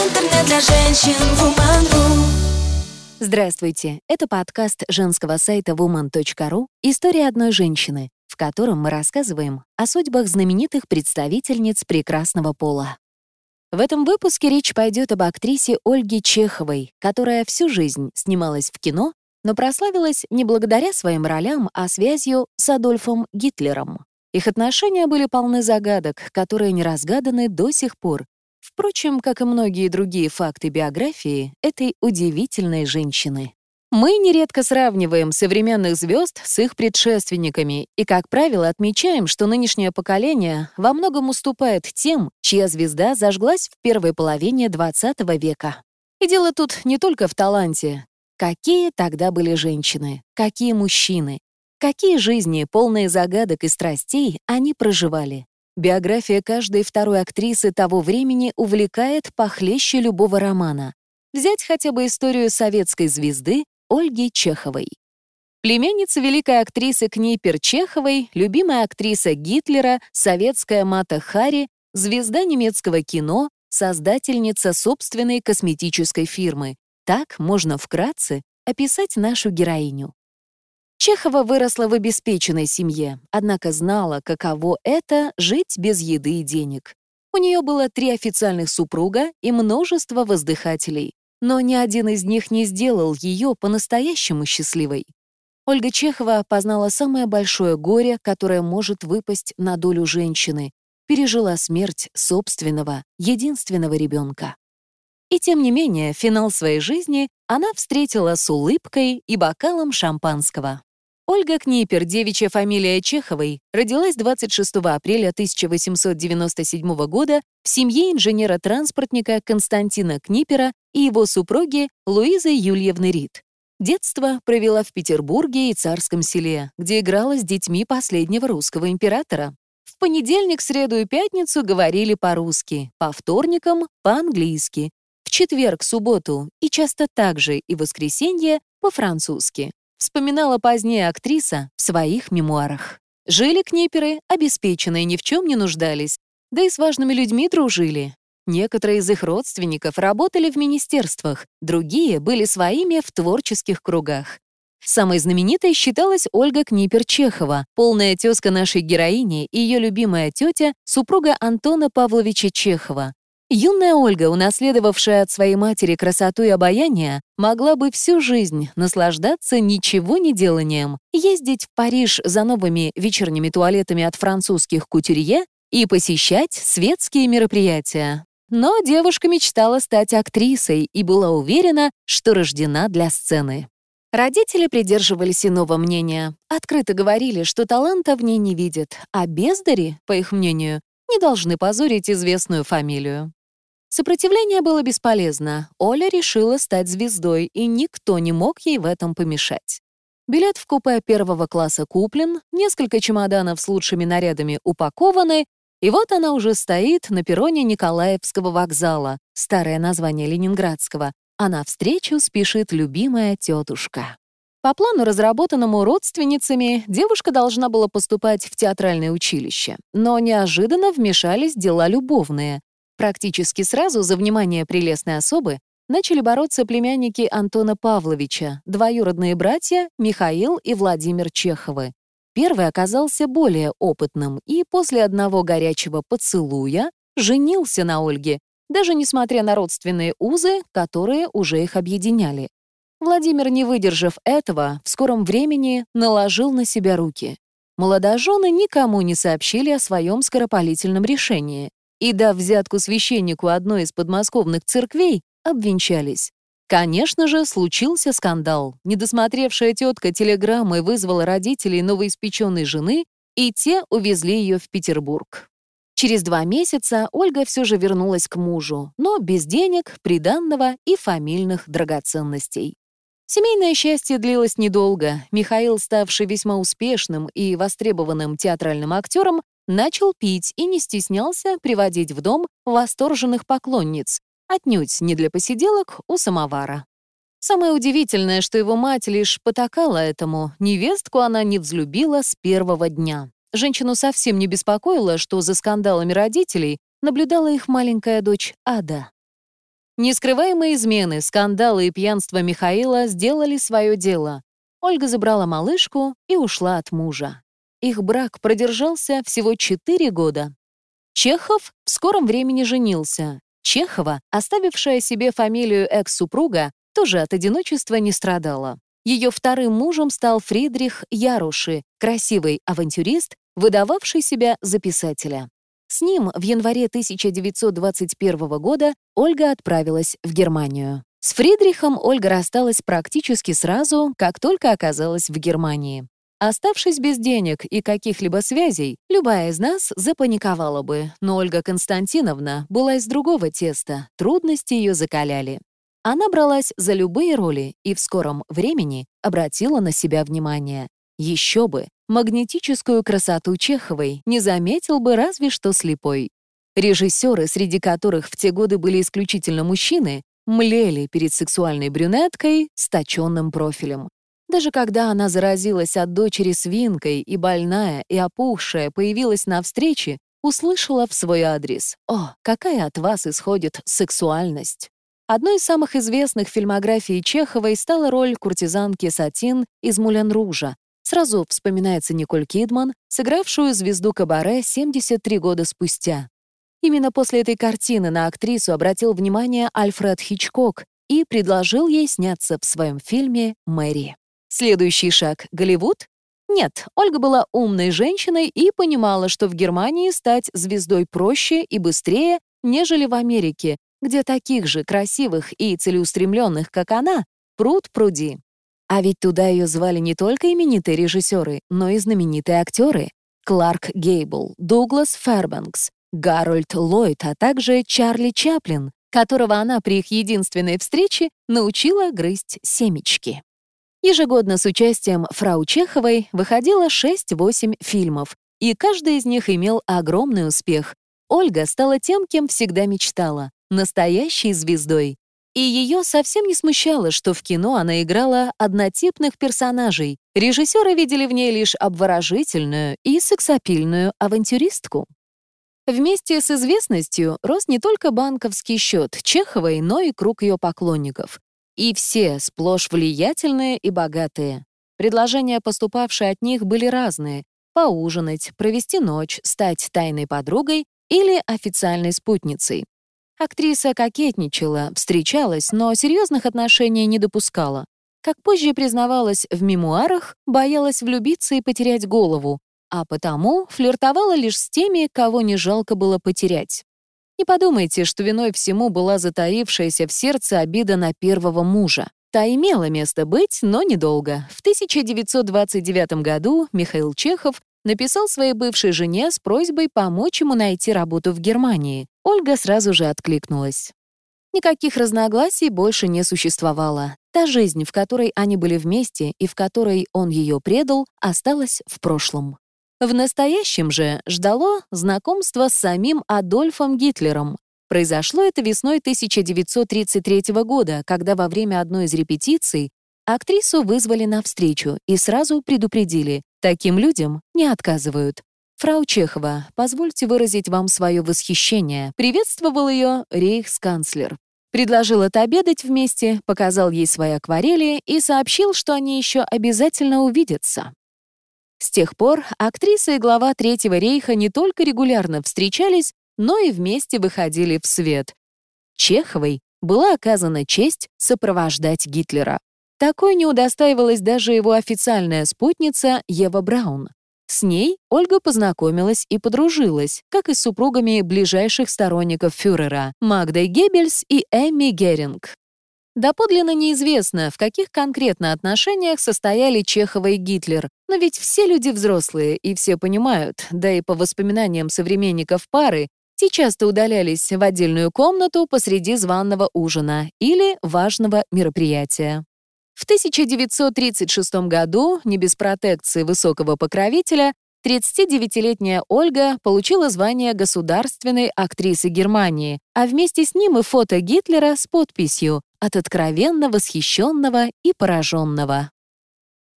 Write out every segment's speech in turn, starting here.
Интернет для женщин Woman.ru Здравствуйте! Это подкаст женского сайта woman.ru «История одной женщины», в котором мы рассказываем о судьбах знаменитых представительниц прекрасного пола. В этом выпуске речь пойдет об актрисе Ольге Чеховой, которая всю жизнь снималась в кино, но прославилась не благодаря своим ролям, а связью с Адольфом Гитлером. Их отношения были полны загадок, которые не разгаданы до сих пор. Впрочем, как и многие другие факты биографии этой удивительной женщины. Мы нередко сравниваем современных звезд с их предшественниками и, как правило, отмечаем, что нынешнее поколение во многом уступает тем, чья звезда зажглась в первой половине XX века. И дело тут не только в таланте. Какие тогда были женщины, какие мужчины, Какие жизни, полные загадок и страстей, они проживали? Биография каждой второй актрисы того времени увлекает похлеще любого романа. Взять хотя бы историю советской звезды Ольги Чеховой. Племянница великой актрисы Книпер Чеховой, любимая актриса Гитлера, советская Мата Хари, звезда немецкого кино, создательница собственной косметической фирмы. Так можно вкратце описать нашу героиню. Чехова выросла в обеспеченной семье, однако знала, каково это — жить без еды и денег. У нее было три официальных супруга и множество воздыхателей, но ни один из них не сделал ее по-настоящему счастливой. Ольга Чехова познала самое большое горе, которое может выпасть на долю женщины, пережила смерть собственного, единственного ребенка. И тем не менее, финал своей жизни она встретила с улыбкой и бокалом шампанского. Ольга Книпер, девичья фамилия Чеховой, родилась 26 апреля 1897 года в семье инженера-транспортника Константина Книпера и его супруги Луизы Юльевны Рид. Детство провела в Петербурге и Царском селе, где играла с детьми последнего русского императора. В понедельник, среду и пятницу говорили по-русски, по вторникам — по-английски, в четверг, субботу и часто также и воскресенье — по-французски вспоминала позднее актриса в своих мемуарах. Жили книперы, обеспеченные, ни в чем не нуждались, да и с важными людьми дружили. Некоторые из их родственников работали в министерствах, другие были своими в творческих кругах. Самой знаменитой считалась Ольга Книпер-Чехова, полная тезка нашей героини и ее любимая тетя, супруга Антона Павловича Чехова, Юная Ольга, унаследовавшая от своей матери красоту и обаяние, могла бы всю жизнь наслаждаться ничего не деланием, ездить в Париж за новыми вечерними туалетами от французских кутюрье и посещать светские мероприятия. Но девушка мечтала стать актрисой и была уверена, что рождена для сцены. Родители придерживались иного мнения, открыто говорили, что таланта в ней не видят, а бездари, по их мнению, не должны позорить известную фамилию. Сопротивление было бесполезно. Оля решила стать звездой, и никто не мог ей в этом помешать. Билет в купе первого класса куплен, несколько чемоданов с лучшими нарядами упакованы, и вот она уже стоит на перроне Николаевского вокзала, старое название Ленинградского, а навстречу спешит любимая тетушка. По плану, разработанному родственницами, девушка должна была поступать в театральное училище, но неожиданно вмешались дела любовные. Практически сразу за внимание прелестной особы начали бороться племянники Антона Павловича, двоюродные братья Михаил и Владимир Чеховы. Первый оказался более опытным и после одного горячего поцелуя женился на Ольге, даже несмотря на родственные узы, которые уже их объединяли. Владимир, не выдержав этого, в скором времени наложил на себя руки. Молодожены никому не сообщили о своем скоропалительном решении и, дав взятку священнику одной из подмосковных церквей, обвенчались. Конечно же, случился скандал. Недосмотревшая тетка телеграммой вызвала родителей новоиспеченной жены, и те увезли ее в Петербург. Через два месяца Ольга все же вернулась к мужу, но без денег, приданного и фамильных драгоценностей. Семейное счастье длилось недолго. Михаил, ставший весьма успешным и востребованным театральным актером, начал пить и не стеснялся приводить в дом восторженных поклонниц, отнюдь не для посиделок у самовара. Самое удивительное, что его мать лишь потакала этому, невестку она не взлюбила с первого дня. Женщину совсем не беспокоило, что за скандалами родителей наблюдала их маленькая дочь Ада. Нескрываемые измены, скандалы и пьянство Михаила сделали свое дело. Ольга забрала малышку и ушла от мужа. Их брак продержался всего 4 года. Чехов в скором времени женился. Чехова, оставившая себе фамилию экс-супруга, тоже от одиночества не страдала. Ее вторым мужем стал Фридрих Яруши, красивый авантюрист, выдававший себя за писателя. С ним в январе 1921 года Ольга отправилась в Германию. С Фридрихом Ольга рассталась практически сразу, как только оказалась в Германии. Оставшись без денег и каких-либо связей, любая из нас запаниковала бы, но Ольга Константиновна была из другого теста, трудности ее закаляли. Она бралась за любые роли и в скором времени обратила на себя внимание. Еще бы, магнетическую красоту Чеховой не заметил бы разве что слепой. Режиссеры, среди которых в те годы были исключительно мужчины, млели перед сексуальной брюнеткой с точенным профилем. Даже когда она заразилась от дочери свинкой и больная, и опухшая появилась на встрече, услышала в свой адрес «О, какая от вас исходит сексуальность!» Одной из самых известных фильмографий Чеховой стала роль куртизанки Сатин из «Мулен Ружа». Сразу вспоминается Николь Кидман, сыгравшую звезду кабаре 73 года спустя. Именно после этой картины на актрису обратил внимание Альфред Хичкок и предложил ей сняться в своем фильме «Мэри». Следующий шаг — Голливуд? Нет, Ольга была умной женщиной и понимала, что в Германии стать звездой проще и быстрее, нежели в Америке, где таких же красивых и целеустремленных, как она, пруд пруди. А ведь туда ее звали не только именитые режиссеры, но и знаменитые актеры. Кларк Гейбл, Дуглас Фербанкс, Гарольд Ллойд, а также Чарли Чаплин, которого она при их единственной встрече научила грызть семечки. Ежегодно с участием фрау Чеховой выходило 6-8 фильмов, и каждый из них имел огромный успех. Ольга стала тем, кем всегда мечтала — настоящей звездой. И ее совсем не смущало, что в кино она играла однотипных персонажей. Режиссеры видели в ней лишь обворожительную и сексапильную авантюристку. Вместе с известностью рос не только банковский счет Чеховой, но и круг ее поклонников. И все сплошь влиятельные и богатые. Предложения, поступавшие от них, были разные. Поужинать, провести ночь, стать тайной подругой или официальной спутницей. Актриса кокетничала, встречалась, но серьезных отношений не допускала. Как позже признавалась в мемуарах, боялась влюбиться и потерять голову, а потому флиртовала лишь с теми, кого не жалко было потерять. Не подумайте, что виной всему была затаившаяся в сердце обида на первого мужа. Та имела место быть, но недолго. В 1929 году Михаил Чехов написал своей бывшей жене с просьбой помочь ему найти работу в Германии. Ольга сразу же откликнулась. Никаких разногласий больше не существовало. Та жизнь, в которой они были вместе и в которой он ее предал, осталась в прошлом. В настоящем же ждало знакомство с самим Адольфом Гитлером. Произошло это весной 1933 года, когда во время одной из репетиций актрису вызвали на встречу и сразу предупредили, таким людям не отказывают. «Фрау Чехова, позвольте выразить вам свое восхищение», приветствовал ее рейхсканцлер. Предложил отобедать вместе, показал ей свои акварели и сообщил, что они еще обязательно увидятся. С тех пор актриса и глава Третьего рейха не только регулярно встречались, но и вместе выходили в свет. Чеховой была оказана честь сопровождать Гитлера. Такой не удостаивалась даже его официальная спутница Ева Браун. С ней Ольга познакомилась и подружилась, как и с супругами ближайших сторонников фюрера Магдой Геббельс и Эмми Геринг. Доподлинно неизвестно, в каких конкретно отношениях состояли Чехова и Гитлер, но ведь все люди взрослые и все понимают, да и по воспоминаниям современников пары, те часто удалялись в отдельную комнату посреди званного ужина или важного мероприятия. В 1936 году, не без протекции высокого покровителя, 39-летняя Ольга получила звание государственной актрисы Германии, а вместе с ним и фото Гитлера с подписью «От откровенно восхищенного и пораженного».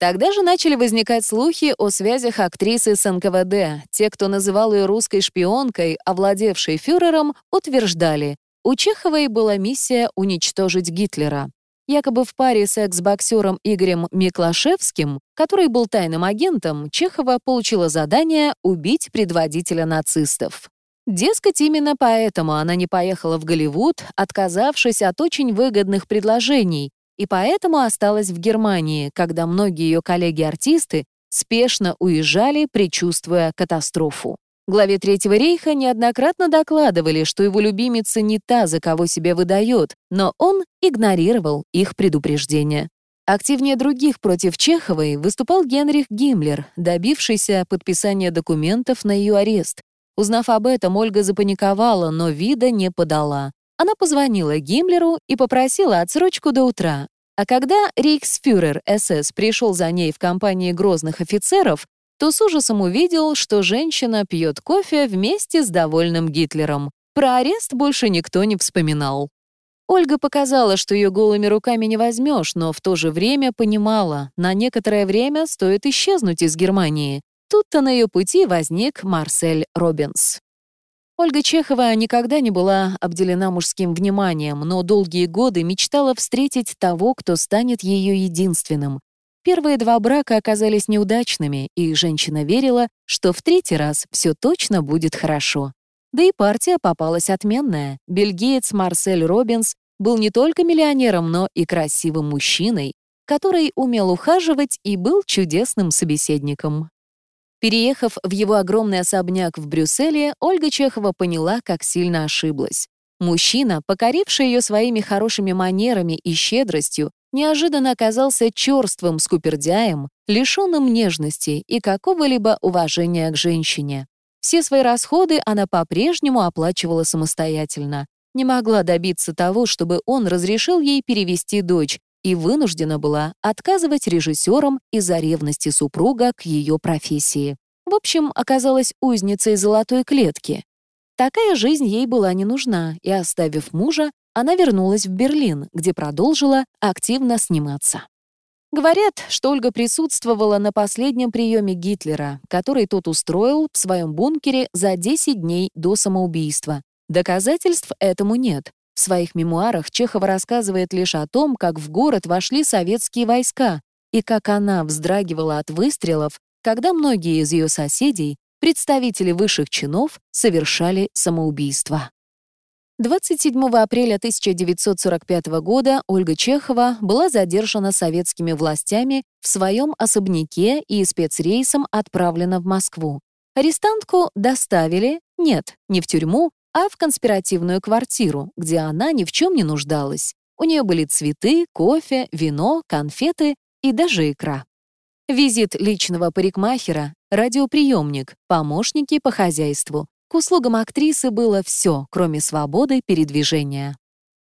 Тогда же начали возникать слухи о связях актрисы с НКВД. Те, кто называл ее русской шпионкой, овладевшей фюрером, утверждали, У Чеховой была миссия уничтожить Гитлера. Якобы в паре с экс-боксером Игорем Миклашевским, который был тайным агентом, Чехова получила задание убить предводителя нацистов. Дескать, именно поэтому она не поехала в Голливуд, отказавшись от очень выгодных предложений, и поэтому осталась в Германии, когда многие ее коллеги-артисты спешно уезжали, предчувствуя катастрофу. Главе Третьего рейха неоднократно докладывали, что его любимица не та, за кого себя выдает, но он игнорировал их предупреждения. Активнее других против Чеховой выступал Генрих Гиммлер, добившийся подписания документов на ее арест. Узнав об этом, Ольга запаниковала, но вида не подала. Она позвонила Гиммлеру и попросила отсрочку до утра. А когда рейхсфюрер СС пришел за ней в компании грозных офицеров, то с ужасом увидел, что женщина пьет кофе вместе с довольным Гитлером. Про арест больше никто не вспоминал. Ольга показала, что ее голыми руками не возьмешь, но в то же время понимала, на некоторое время стоит исчезнуть из Германии. Тут-то на ее пути возник Марсель Робинс. Ольга Чехова никогда не была обделена мужским вниманием, но долгие годы мечтала встретить того, кто станет ее единственным. Первые два брака оказались неудачными, и женщина верила, что в третий раз все точно будет хорошо. Да и партия попалась отменная. Бельгиец Марсель Робинс был не только миллионером, но и красивым мужчиной, который умел ухаживать и был чудесным собеседником. Переехав в его огромный особняк в Брюсселе, Ольга Чехова поняла, как сильно ошиблась. Мужчина, покоривший ее своими хорошими манерами и щедростью, неожиданно оказался черствым скупердяем, лишенным нежности и какого-либо уважения к женщине. Все свои расходы она по-прежнему оплачивала самостоятельно. Не могла добиться того, чтобы он разрешил ей перевести дочь, и вынуждена была отказывать режиссерам из-за ревности супруга к ее профессии. В общем, оказалась узницей золотой клетки. Такая жизнь ей была не нужна, и, оставив мужа, она вернулась в Берлин, где продолжила активно сниматься. Говорят, что Ольга присутствовала на последнем приеме Гитлера, который тот устроил в своем бункере за 10 дней до самоубийства. Доказательств этому нет, в своих мемуарах Чехова рассказывает лишь о том, как в город вошли советские войска и как она вздрагивала от выстрелов, когда многие из ее соседей, представители высших чинов, совершали самоубийство. 27 апреля 1945 года Ольга Чехова была задержана советскими властями в своем особняке и спецрейсом отправлена в Москву. Арестантку доставили, нет, не в тюрьму, а в конспиративную квартиру, где она ни в чем не нуждалась. У нее были цветы, кофе, вино, конфеты и даже икра. Визит личного парикмахера, радиоприемник, помощники по хозяйству. К услугам актрисы было все, кроме свободы передвижения.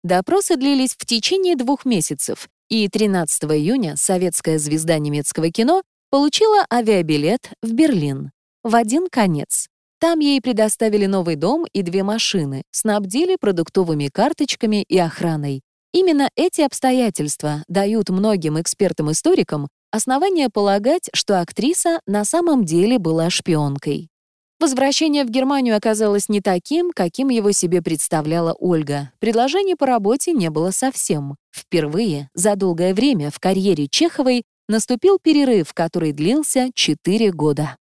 Допросы длились в течение двух месяцев, и 13 июня советская звезда немецкого кино получила авиабилет в Берлин. В один конец. Там ей предоставили новый дом и две машины, снабдили продуктовыми карточками и охраной. Именно эти обстоятельства дают многим экспертам-историкам основания полагать, что актриса на самом деле была шпионкой. Возвращение в Германию оказалось не таким, каким его себе представляла Ольга. Предложений по работе не было совсем. Впервые за долгое время в карьере Чеховой наступил перерыв, который длился 4 года.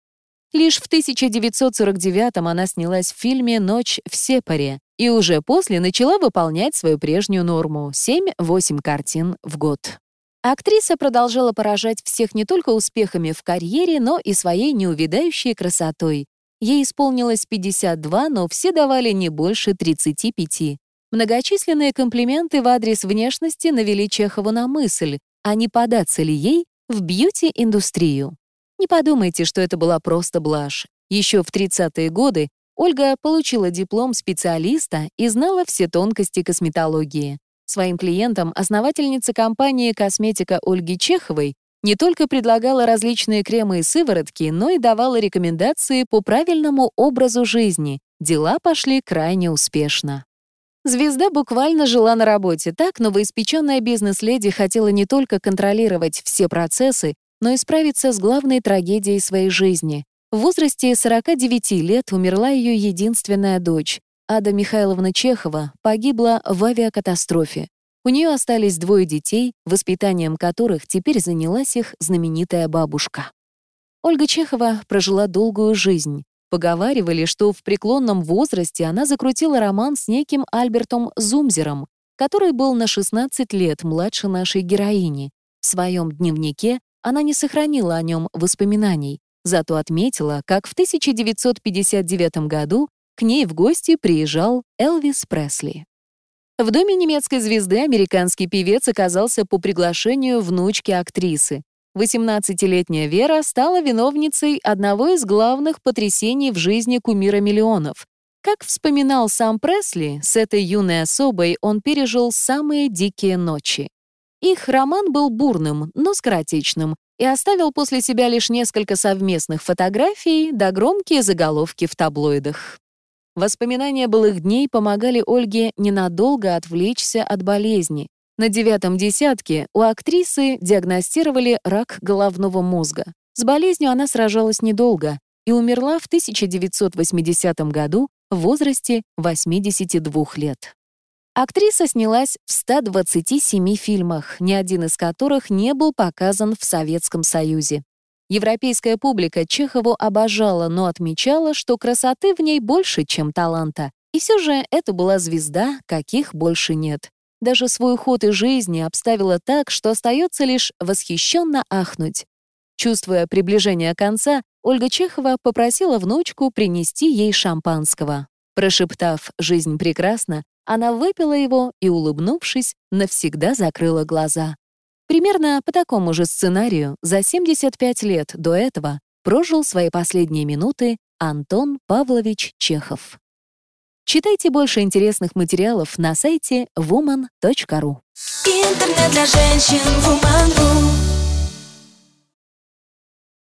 Лишь в 1949-м она снялась в фильме «Ночь в Сепаре» и уже после начала выполнять свою прежнюю норму — 7-8 картин в год. Актриса продолжала поражать всех не только успехами в карьере, но и своей неувидающей красотой. Ей исполнилось 52, но все давали не больше 35. Многочисленные комплименты в адрес внешности навели Чехову на мысль, а не податься ли ей в бьюти-индустрию. Не подумайте, что это была просто блажь. Еще в 30-е годы Ольга получила диплом специалиста и знала все тонкости косметологии. Своим клиентам основательница компании «Косметика» Ольги Чеховой не только предлагала различные кремы и сыворотки, но и давала рекомендации по правильному образу жизни. Дела пошли крайне успешно. Звезда буквально жила на работе. Так новоиспеченная бизнес-леди хотела не только контролировать все процессы, но и справиться с главной трагедией своей жизни. В возрасте 49 лет умерла ее единственная дочь. Ада Михайловна Чехова погибла в авиакатастрофе. У нее остались двое детей, воспитанием которых теперь занялась их знаменитая бабушка. Ольга Чехова прожила долгую жизнь. Поговаривали, что в преклонном возрасте она закрутила роман с неким Альбертом Зумзером, который был на 16 лет младше нашей героини. В своем дневнике она не сохранила о нем воспоминаний, зато отметила, как в 1959 году к ней в гости приезжал Элвис Пресли. В доме немецкой звезды американский певец оказался по приглашению внучки актрисы. 18-летняя Вера стала виновницей одного из главных потрясений в жизни кумира миллионов. Как вспоминал сам Пресли, с этой юной особой он пережил самые дикие ночи. Их роман был бурным, но скоротечным, и оставил после себя лишь несколько совместных фотографий да громкие заголовки в таблоидах. Воспоминания былых дней помогали Ольге ненадолго отвлечься от болезни. На девятом десятке у актрисы диагностировали рак головного мозга. С болезнью она сражалась недолго и умерла в 1980 году в возрасте 82 лет. Актриса снялась в 127 фильмах, ни один из которых не был показан в Советском Союзе. Европейская публика Чехову обожала, но отмечала, что красоты в ней больше, чем таланта. И все же это была звезда, каких больше нет. Даже свой ход и жизни обставила так, что остается лишь восхищенно ахнуть. Чувствуя приближение конца, Ольга Чехова попросила внучку принести ей шампанского. Прошептав «Жизнь прекрасна», она выпила его и, улыбнувшись, навсегда закрыла глаза. Примерно по такому же сценарию за 75 лет до этого прожил свои последние минуты Антон Павлович Чехов. Читайте больше интересных материалов на сайте woman.ru. Интернет для женщин Woman.ru